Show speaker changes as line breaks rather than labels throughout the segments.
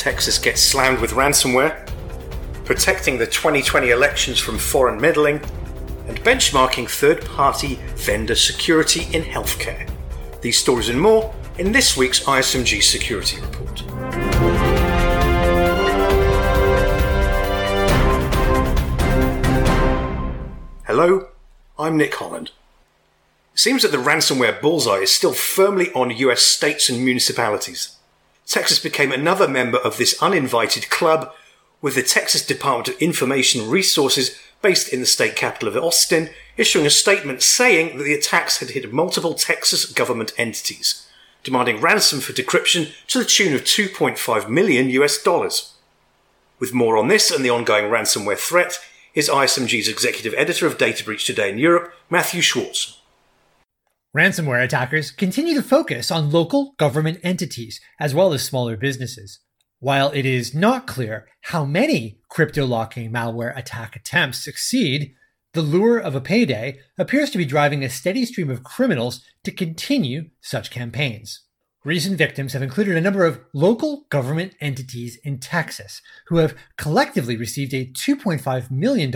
Texas gets slammed with ransomware, protecting the 2020 elections from foreign meddling, and benchmarking third party vendor security in healthcare. These stories and more in this week's ISMG Security Report. Hello, I'm Nick Holland. It seems that the ransomware bullseye is still firmly on US states and municipalities. Texas became another member of this uninvited club, with the Texas Department of Information Resources, based in the state capital of Austin, issuing a statement saying that the attacks had hit multiple Texas government entities, demanding ransom for decryption to the tune of 2.5 million US dollars. With more on this and the ongoing ransomware threat, is ISMG's executive editor of Data Breach Today in Europe, Matthew Schwartz.
Ransomware attackers continue to focus on local government entities as well as smaller businesses. While it is not clear how many crypto locking malware attack attempts succeed, the lure of a payday appears to be driving a steady stream of criminals to continue such campaigns. Recent victims have included a number of local government entities in Texas who have collectively received a $2.5 million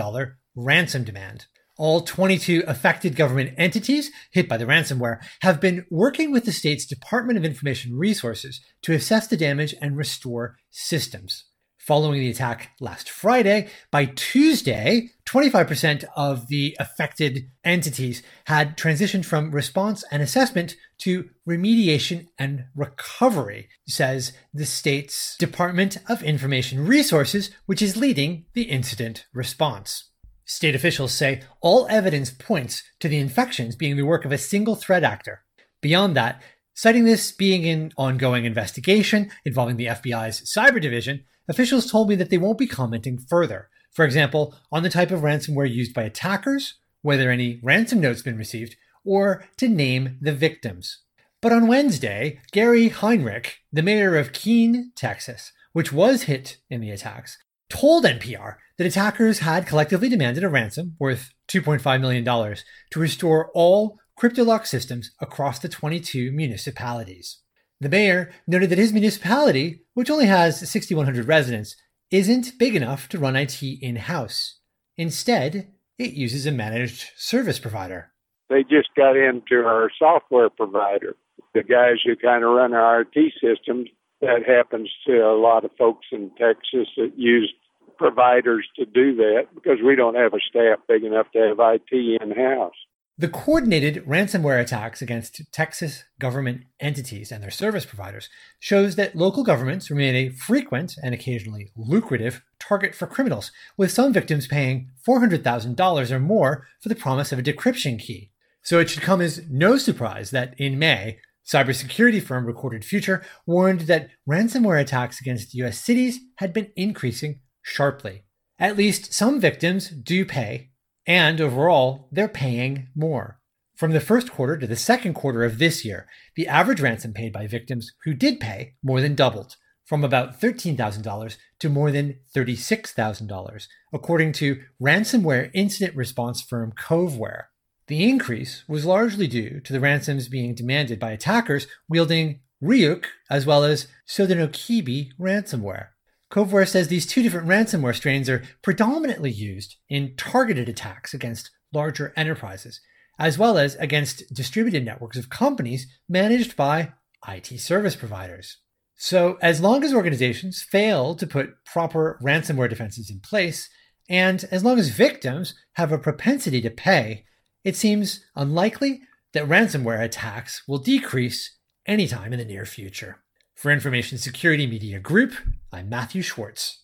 ransom demand. All 22 affected government entities hit by the ransomware have been working with the state's Department of Information Resources to assess the damage and restore systems. Following the attack last Friday, by Tuesday, 25% of the affected entities had transitioned from response and assessment to remediation and recovery, says the state's Department of Information Resources, which is leading the incident response. State officials say all evidence points to the infections being the work of a single threat actor. Beyond that, citing this being an ongoing investigation involving the FBI's cyber division, officials told me that they won't be commenting further. For example, on the type of ransomware used by attackers, whether any ransom notes been received, or to name the victims. But on Wednesday, Gary Heinrich, the mayor of Keene, Texas, which was hit in the attacks, told NPR that attackers had collectively demanded a ransom worth $2.5 million to restore all CryptoLock systems across the 22 municipalities. The mayor noted that his municipality, which only has 6,100 residents, isn't big enough to run IT in house. Instead, it uses a managed service provider.
They just got into our software provider. The guys who kind of run our IT systems, that happens to a lot of folks in Texas that use providers to do that because we don't have a staff big enough to have IT in house.
The coordinated ransomware attacks against Texas government entities and their service providers shows that local governments remain a frequent and occasionally lucrative target for criminals, with some victims paying $400,000 or more for the promise of a decryption key. So it should come as no surprise that in May, cybersecurity firm Recorded Future warned that ransomware attacks against US cities had been increasing sharply. At least some victims do pay, and overall, they're paying more. From the first quarter to the second quarter of this year, the average ransom paid by victims who did pay more than doubled, from about $13,000 to more than $36,000, according to ransomware incident response firm Coveware. The increase was largely due to the ransoms being demanded by attackers wielding Ryuk as well as Sodinokibi ransomware. Coveware says these two different ransomware strains are predominantly used in targeted attacks against larger enterprises, as well as against distributed networks of companies managed by IT service providers. So, as long as organizations fail to put proper ransomware defenses in place, and as long as victims have a propensity to pay, it seems unlikely that ransomware attacks will decrease anytime in the near future. For Information Security Media Group, I'm Matthew Schwartz.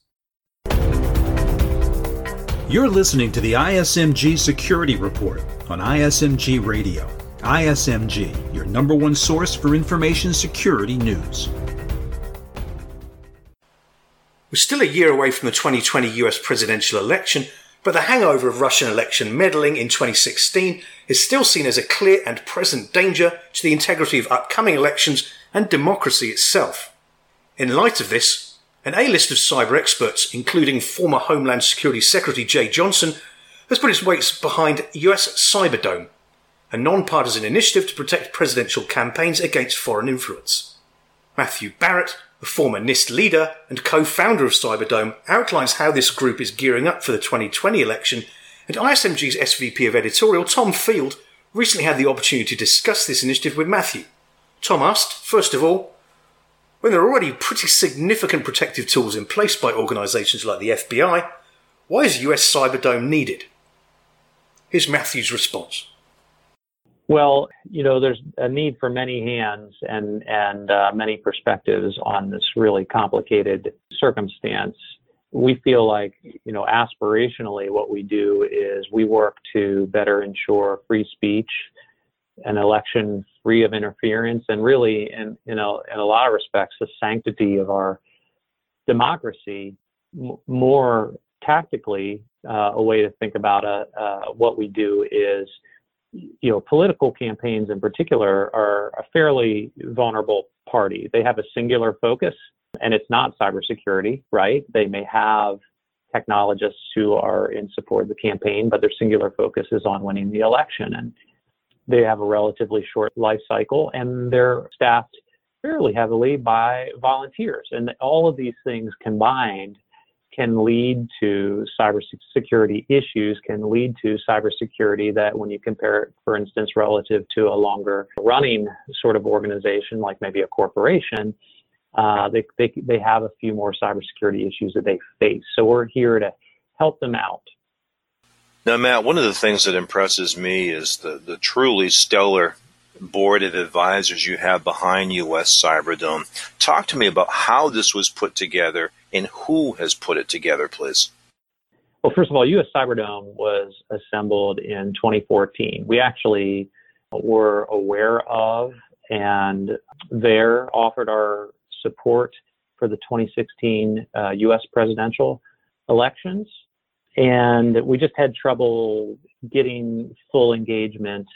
You're listening to the ISMG Security Report on ISMG Radio. ISMG, your number one source for information security news.
We're still a year away from the 2020 US presidential election, but the hangover of Russian election meddling in 2016 is still seen as a clear and present danger to the integrity of upcoming elections and democracy itself. In light of this, an A-list of cyber experts, including former Homeland Security Secretary Jeh Johnson, has put its weight behind US Cyberdome, a non-partisan initiative to protect presidential campaigns against foreign influence. Matthew Barrett, the former NIST leader and co-founder of Cyberdome, outlines how this group is gearing up for the 2020 election, and ISMG's SVP of editorial, Tom Field, recently had the opportunity to discuss this initiative with Matthew. Tom asked, first of all, when there are already pretty significant protective tools in place by organisations like the FBI, why is US Cyberdome needed? Here's Matthew's response.
Well, you know, there's a need for many hands and and uh, many perspectives on this really complicated circumstance. We feel like, you know, aspirationally, what we do is we work to better ensure free speech, an election free of interference, and really, in you know, in a lot of respects, the sanctity of our democracy. M- more tactically, uh, a way to think about uh, uh, what we do is you know, political campaigns in particular are a fairly vulnerable party. They have a singular focus, and it's not cybersecurity, right? They may have technologists who are in support of the campaign, but their singular focus is on winning the election. And they have a relatively short life cycle, and they're staffed fairly heavily by volunteers. And all of these things combined can lead to cybersecurity issues, can lead to cybersecurity that when you compare it, for instance, relative to a longer running sort of organization, like maybe a corporation, uh, they, they, they have a few more cybersecurity issues that they face. So we're here to help them out.
Now, Matt, one of the things that impresses me is the, the truly stellar board of advisors you have behind US Cyberdome. Talk to me about how this was put together and who has put it together, please.
Well, first of all, US Cyberdome was assembled in 2014. We actually were aware of and there offered our support for the 2016 uh, US presidential elections. And we just had trouble getting full engagement,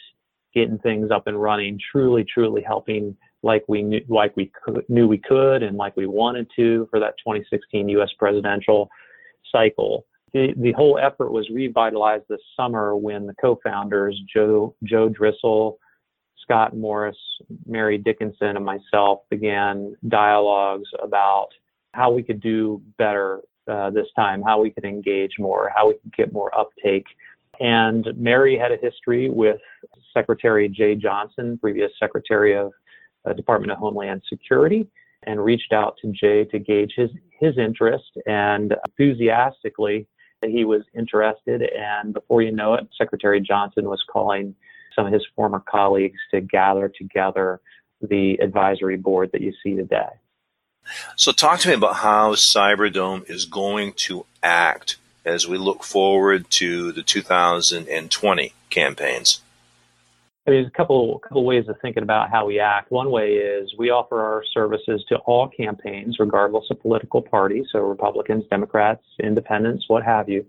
getting things up and running, truly, truly helping like we knew, like we could, knew we could and like we wanted to for that 2016 U.S. presidential cycle. The, the whole effort was revitalized this summer when the co-founders Joe Joe Driscoll, Scott Morris, Mary Dickinson, and myself began dialogues about how we could do better uh, this time, how we could engage more, how we could get more uptake. And Mary had a history with Secretary Jeh Johnson, previous Secretary of uh, Department of Homeland Security and reached out to Jeh to gauge his, his interest and enthusiastically he was interested. And before you know it, Secretary Johnson was calling some of his former colleagues to gather together the advisory board that you see today.
So, talk to me about how Cyberdome is going to act as we look forward to the 2020 campaigns.
I mean, there's a couple couple ways of thinking about how we act. One way is we offer our services to all campaigns, regardless of political party, so Republicans, Democrats, Independents, what have you.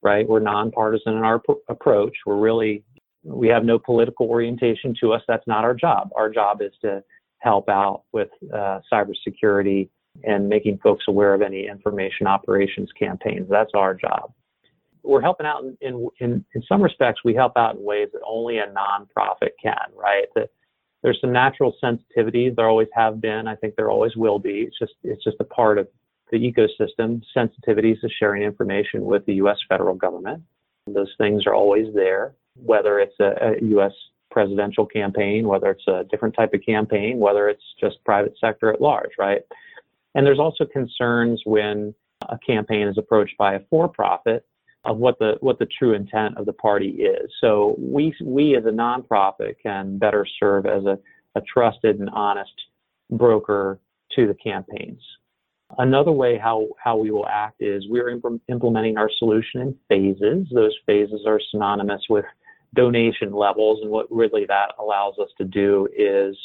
Right? We're nonpartisan in our p- approach. We're really we have no political orientation to us. That's not our job. Our job is to help out with uh, cybersecurity and making folks aware of any information operations campaigns. That's our job we're helping out in, in, in, some respects, we help out in ways that only a nonprofit can, right? The, there's some natural sensitivities. There always have been. I think there always will be. It's just, it's just a part of the ecosystem, sensitivities to sharing information with the U.S. federal government. Those things are always there, whether it's a, a U.S. presidential campaign, whether it's a different type of campaign, whether it's just private sector at large, right? And there's also concerns when a campaign is approached by a for-profit of what the what the true intent of the party is. So we we as a nonprofit can better serve as a, a trusted and honest broker to the campaigns. Another way how, how we will act is we're imp- implementing our solution in phases. Those phases are synonymous with donation levels, and what really that allows us to do is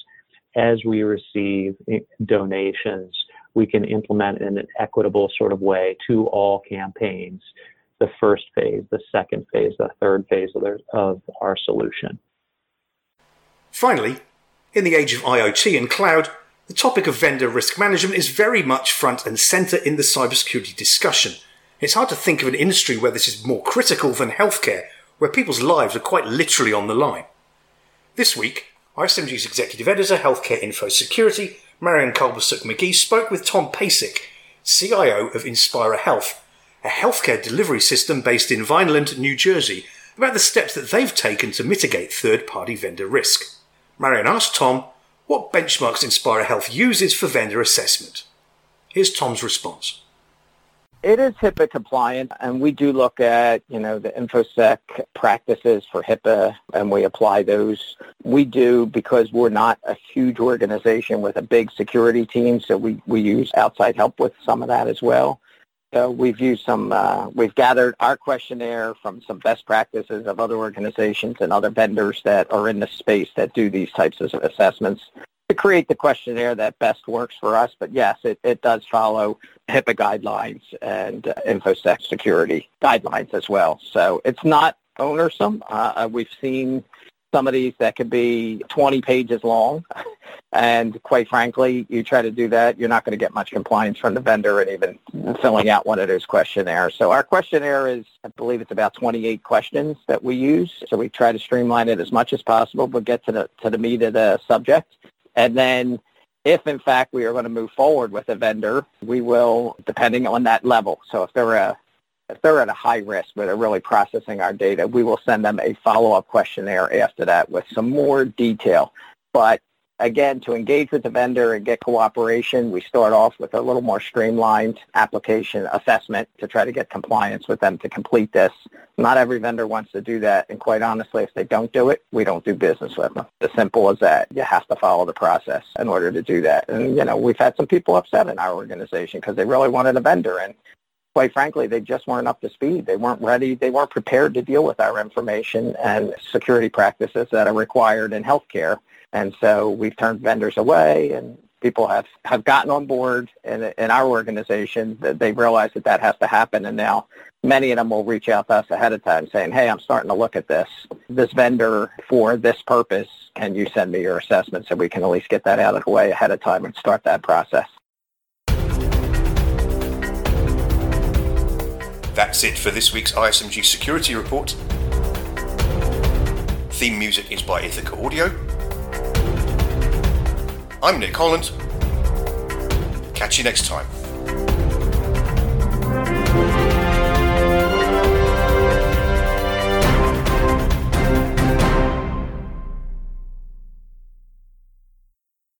as we receive donations, we can implement in an equitable sort of way to all campaigns the first phase, the second phase, the third phase of, of our solution.
Finally, in the age of IoT and cloud, the topic of vendor risk management is very much front and center in the cybersecurity discussion. It's hard to think of an industry where this is more critical than healthcare, where people's lives are quite literally on the line. This week, ISMG's executive editor, Healthcare Info Security, Marion Kolbasuk McGee, spoke with Tom Pasek, CIO of Inspira Health, a healthcare delivery system based in Vineland, New Jersey, about the steps that they've taken to mitigate third party vendor risk. Marion asked Tom what benchmarks Inspira Health uses for vendor assessment. Here's Tom's response.
It is HIPAA compliant, and we do look at, you know, the InfoSec practices for HIPAA, and we apply those. We do because we're not a huge organization with a big security team, so we, we use outside help with some of that as well. So we've used some, uh, we've gathered our questionnaire from some best practices of other organizations and other vendors that are in the space that do these types of assessments to create the questionnaire that best works for us. But yes, it, it does follow HIPAA guidelines and uh, InfoSec security guidelines as well. So it's not onersome. Uh, uh we've seen some of these that could be 20 pages long. And quite frankly, you try to do that, you're not going to get much compliance from the vendor and even filling out one of those questionnaires. So our questionnaire is, I believe it's about 28 questions that we use. So we try to streamline it as much as possible, but get to the, to the meat of the subject. And then if in fact we are going to move forward with a vendor, we will, depending on that level. So if they're a if they're at a high risk where they're really processing our data, we will send them a follow-up questionnaire after that with some more detail. But again, to engage with the vendor and get cooperation, we start off with a little more streamlined application assessment to try to get compliance with them to complete this. Not every vendor wants to do that, and quite honestly, if they don't do it, we don't do business with them. As simple as that. You have to follow the process in order to do that. And, you know, we've had some people upset in our organization because they really wanted a vendor, and quite frankly, they just weren't up to speed. They weren't ready. They weren't prepared to deal with our information and security practices that are required in healthcare. And so we've turned vendors away and people have, have gotten on board in, in our organization that they realize that that has to happen. And now many of them will reach out to us ahead of time saying, hey, I'm starting to look at this, this vendor for this purpose. Can you send me your assessment so we can at least get that out of the way ahead of time and start that process?
That's it for this week's ISMG Security Report. Theme music is by Ithaca Audio. I'm Nick Holland. Catch you next time.